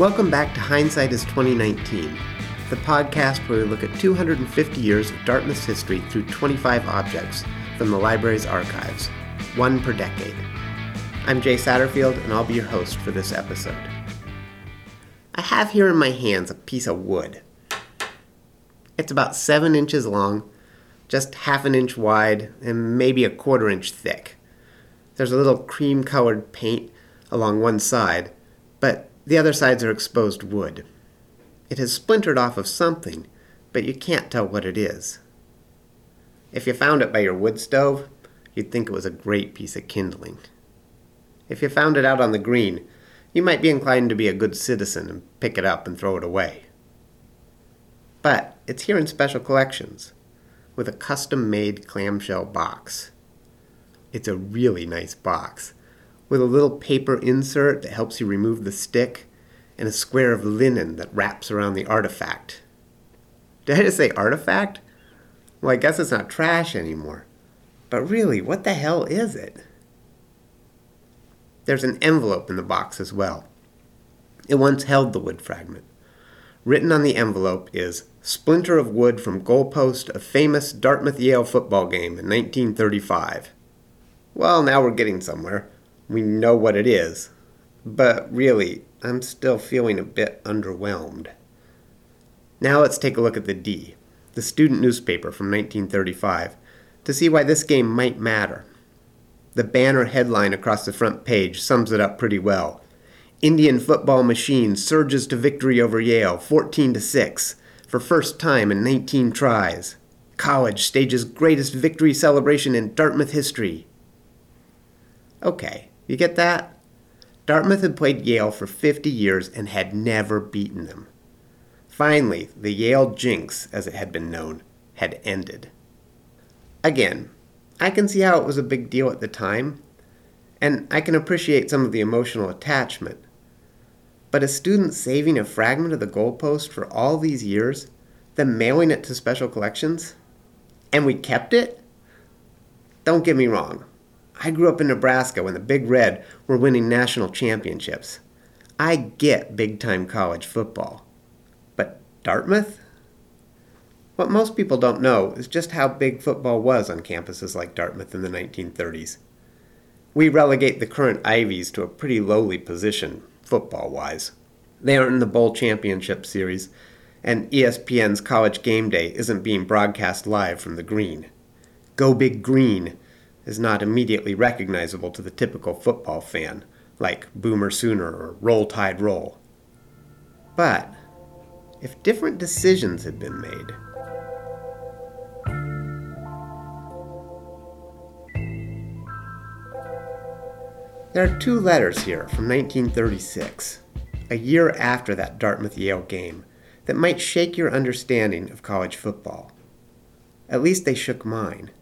Welcome back to Hindsight is 2019, the podcast where we look at 250 years of Dartmouth's history through 25 objects from the library's archives, one per decade. I'm Jay Satterfield, and I'll be your host for this episode. I have here in my hands a piece of wood. It's about 7 inches long, just half an inch wide, and maybe a quarter inch thick. There's a little cream colored paint along one side, but the other sides are exposed wood. It has splintered off of something, but you can't tell what it is. If you found it by your wood stove, you'd think it was a great piece of kindling. If you found it out on the green, you might be inclined to be a good citizen and pick it up and throw it away. But it's here in special collections, with a custom made clamshell box. It's a really nice box, with a little paper insert that helps you remove the stick, and a square of linen that wraps around the artifact. Did I just say artifact? Well, I guess it's not trash anymore. But really, what the hell is it? There's an envelope in the box as well. It once held the wood fragment. Written on the envelope is Splinter of wood from goalpost of famous Dartmouth Yale football game in 1935. Well, now we're getting somewhere. We know what it is. But really, I'm still feeling a bit underwhelmed. Now let's take a look at the D, the student newspaper from 1935, to see why this game might matter. The banner headline across the front page sums it up pretty well. Indian football machine surges to victory over Yale 14 to 6 for first time in 19 tries. College stages greatest victory celebration in Dartmouth history. Okay, you get that? Dartmouth had played Yale for 50 years and had never beaten them. Finally, the Yale jinx, as it had been known, had ended. Again, I can see how it was a big deal at the time, and I can appreciate some of the emotional attachment. But a student saving a fragment of the goalpost for all these years, then mailing it to special collections, and we kept it? Don't get me wrong. I grew up in Nebraska when the Big Red were winning national championships. I get big time college football. But Dartmouth? What most people don't know is just how big football was on campuses like Dartmouth in the 1930s. We relegate the current Ivies to a pretty lowly position, football wise. They aren't in the Bowl Championship Series, and ESPN's College Game Day isn't being broadcast live from the green. Go Big Green is not immediately recognizable to the typical football fan, like Boomer Sooner or Roll Tide Roll. But if different decisions had been made, There are two letters here from 1936, a year after that Dartmouth Yale game, that might shake your understanding of college football. At least they shook mine.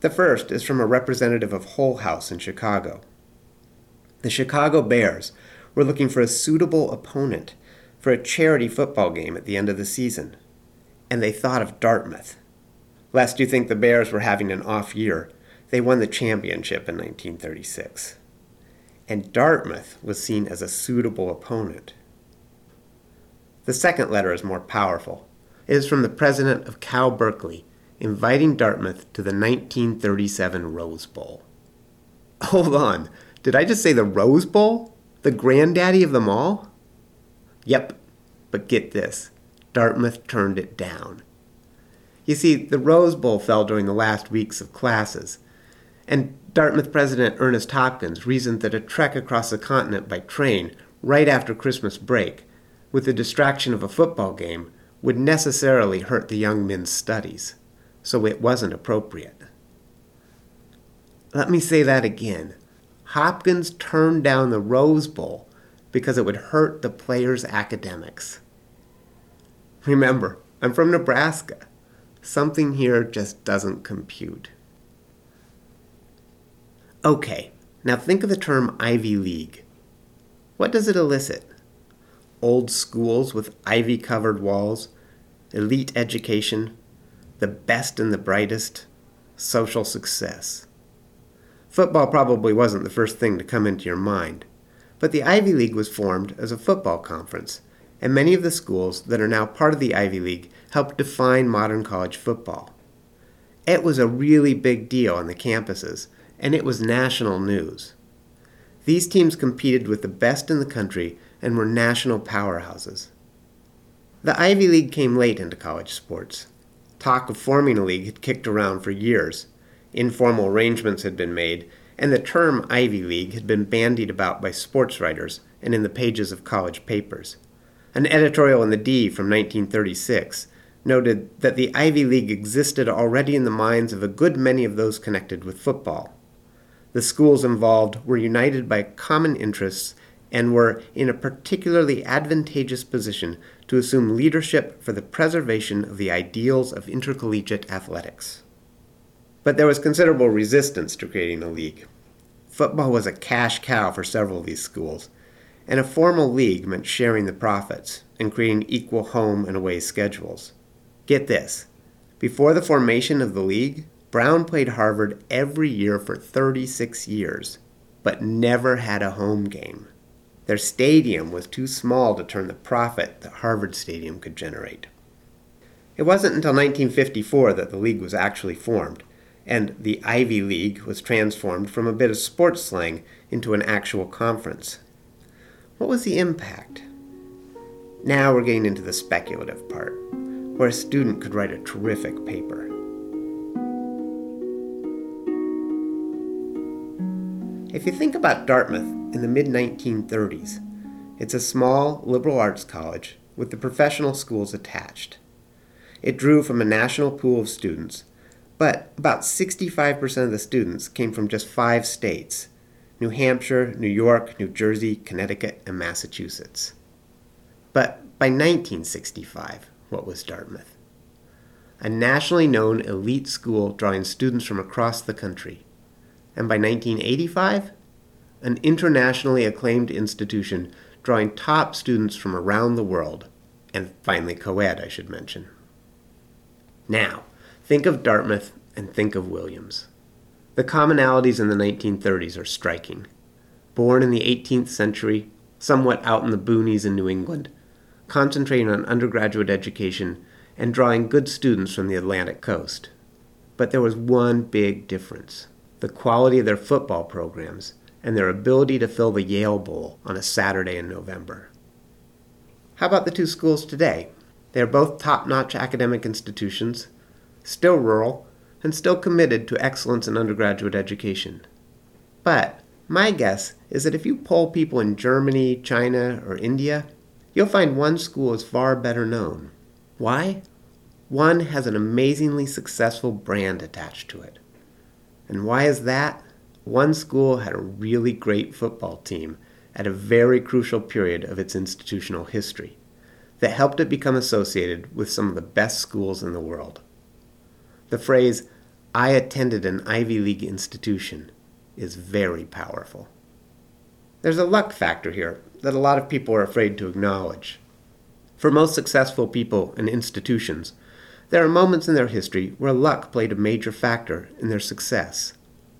The first is from a representative of Hull House in Chicago. The Chicago Bears were looking for a suitable opponent for a charity football game at the end of the season, and they thought of Dartmouth. Lest you think the Bears were having an off year, they won the championship in 1936 and Dartmouth was seen as a suitable opponent. The second letter is more powerful. It is from the president of Cal Berkeley, inviting Dartmouth to the 1937 Rose Bowl. Hold on, did I just say the Rose Bowl? The granddaddy of them all? Yep, but get this Dartmouth turned it down. You see, the Rose Bowl fell during the last weeks of classes, and Dartmouth President Ernest Hopkins reasoned that a trek across the continent by train right after Christmas break, with the distraction of a football game, would necessarily hurt the young men's studies, so it wasn't appropriate. Let me say that again. Hopkins turned down the Rose Bowl because it would hurt the players' academics. Remember, I'm from Nebraska. Something here just doesn't compute. Okay, now think of the term Ivy League. What does it elicit? Old schools with ivy covered walls, elite education, the best and the brightest, social success. Football probably wasn't the first thing to come into your mind, But the Ivy League was formed as a football conference, and many of the schools that are now part of the Ivy League helped define modern college football. It was a really big deal on the campuses, and it was national news. These teams competed with the best in the country and were national powerhouses. The Ivy League came late into college sports. Talk of forming a league had kicked around for years. Informal arrangements had been made, and the term Ivy League had been bandied about by sports writers and in the pages of college papers. An editorial in the D from 1936 noted that the Ivy League existed already in the minds of a good many of those connected with football. The schools involved were united by common interests and were in a particularly advantageous position to assume leadership for the preservation of the ideals of intercollegiate athletics. But there was considerable resistance to creating a league. Football was a cash cow for several of these schools, and a formal league meant sharing the profits and creating equal home and away schedules. Get this before the formation of the league, Brown played Harvard every year for 36 years, but never had a home game. Their stadium was too small to turn the profit that Harvard Stadium could generate. It wasn't until 1954 that the league was actually formed, and the Ivy League was transformed from a bit of sports slang into an actual conference. What was the impact? Now we're getting into the speculative part, where a student could write a terrific paper. If you think about Dartmouth in the mid 1930s. It's a small liberal arts college with the professional schools attached. It drew from a national pool of students, but about 65% of the students came from just five states New Hampshire, New York, New Jersey, Connecticut, and Massachusetts. But by 1965, what was Dartmouth? A nationally known elite school drawing students from across the country. And by 1985, an internationally acclaimed institution drawing top students from around the world, and finally co ed, I should mention. Now, think of Dartmouth and think of Williams. The commonalities in the 1930s are striking. Born in the 18th century, somewhat out in the boonies in New England, concentrating on undergraduate education and drawing good students from the Atlantic coast. But there was one big difference the quality of their football programs and their ability to fill the Yale Bowl on a Saturday in November. How about the two schools today? They are both top notch academic institutions, still rural, and still committed to excellence in undergraduate education. But my guess is that if you poll people in Germany, China, or India, you'll find one school is far better known. Why? One has an amazingly successful brand attached to it. And why is that? One school had a really great football team at a very crucial period of its institutional history that helped it become associated with some of the best schools in the world. The phrase, I attended an Ivy League institution, is very powerful. There's a luck factor here that a lot of people are afraid to acknowledge. For most successful people and institutions, there are moments in their history where luck played a major factor in their success.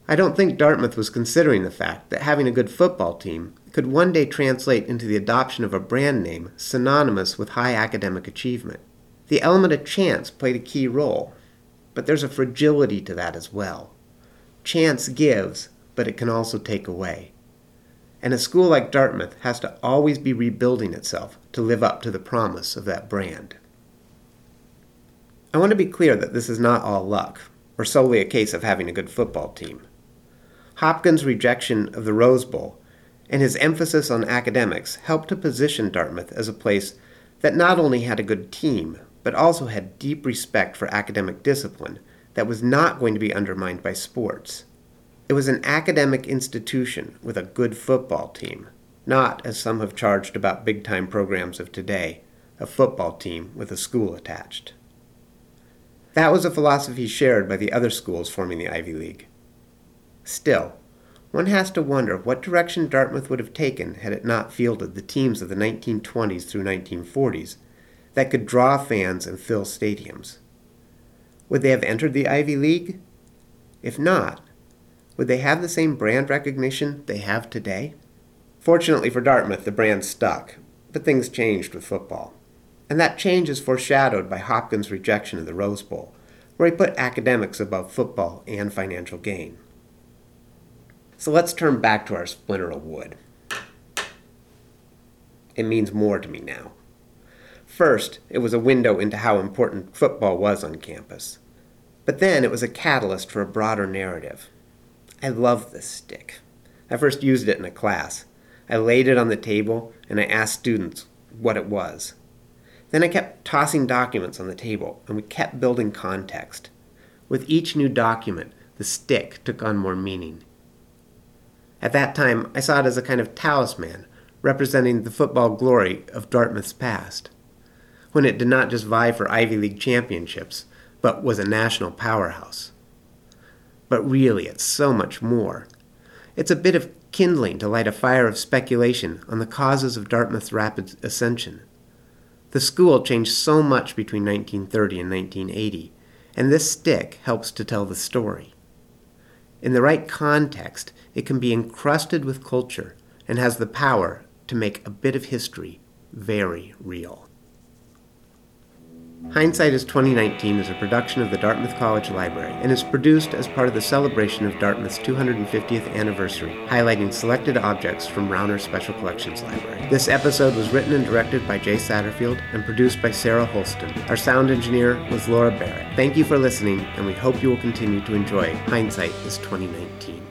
I don't think Dartmouth was considering the fact that having a good football team could one day translate into the adoption of a brand name synonymous with high academic achievement. The element of chance played a key role, but there's a fragility to that as well. Chance gives, but it can also take away. And a school like Dartmouth has to always be rebuilding itself to live up to the promise of that brand. I want to be clear that this is not all luck, or solely a case of having a good football team. Hopkins' rejection of the Rose Bowl and his emphasis on academics helped to position Dartmouth as a place that not only had a good team, but also had deep respect for academic discipline that was not going to be undermined by sports. It was an academic institution with a good football team, not, as some have charged about big time programs of today, a football team with a school attached. That was a philosophy shared by the other schools forming the Ivy League. Still, one has to wonder what direction Dartmouth would have taken had it not fielded the teams of the 1920s through 1940s that could draw fans and fill stadiums. Would they have entered the Ivy League? If not, would they have the same brand recognition they have today? Fortunately for Dartmouth, the brand stuck, but things changed with football. And that change is foreshadowed by Hopkins' rejection of the Rose Bowl, where he put academics above football and financial gain. So let's turn back to our splinter of wood. It means more to me now. First, it was a window into how important football was on campus. But then it was a catalyst for a broader narrative. I love this stick. I first used it in a class. I laid it on the table and I asked students what it was. Then I kept tossing documents on the table and we kept building context. With each new document, the stick took on more meaning. At that time, I saw it as a kind of talisman representing the football glory of Dartmouth's past, when it did not just vie for Ivy League championships, but was a national powerhouse. But really, it's so much more. It's a bit of kindling to light a fire of speculation on the causes of Dartmouth's rapid ascension. The school changed so much between 1930 and 1980, and this stick helps to tell the story. In the right context, it can be encrusted with culture and has the power to make a bit of history very real. Hindsight is 2019 is a production of the Dartmouth College Library and is produced as part of the celebration of Dartmouth's 250th anniversary, highlighting selected objects from Rauner Special Collections Library. This episode was written and directed by Jay Satterfield and produced by Sarah Holston. Our sound engineer was Laura Barrett. Thank you for listening, and we hope you will continue to enjoy Hindsight is 2019.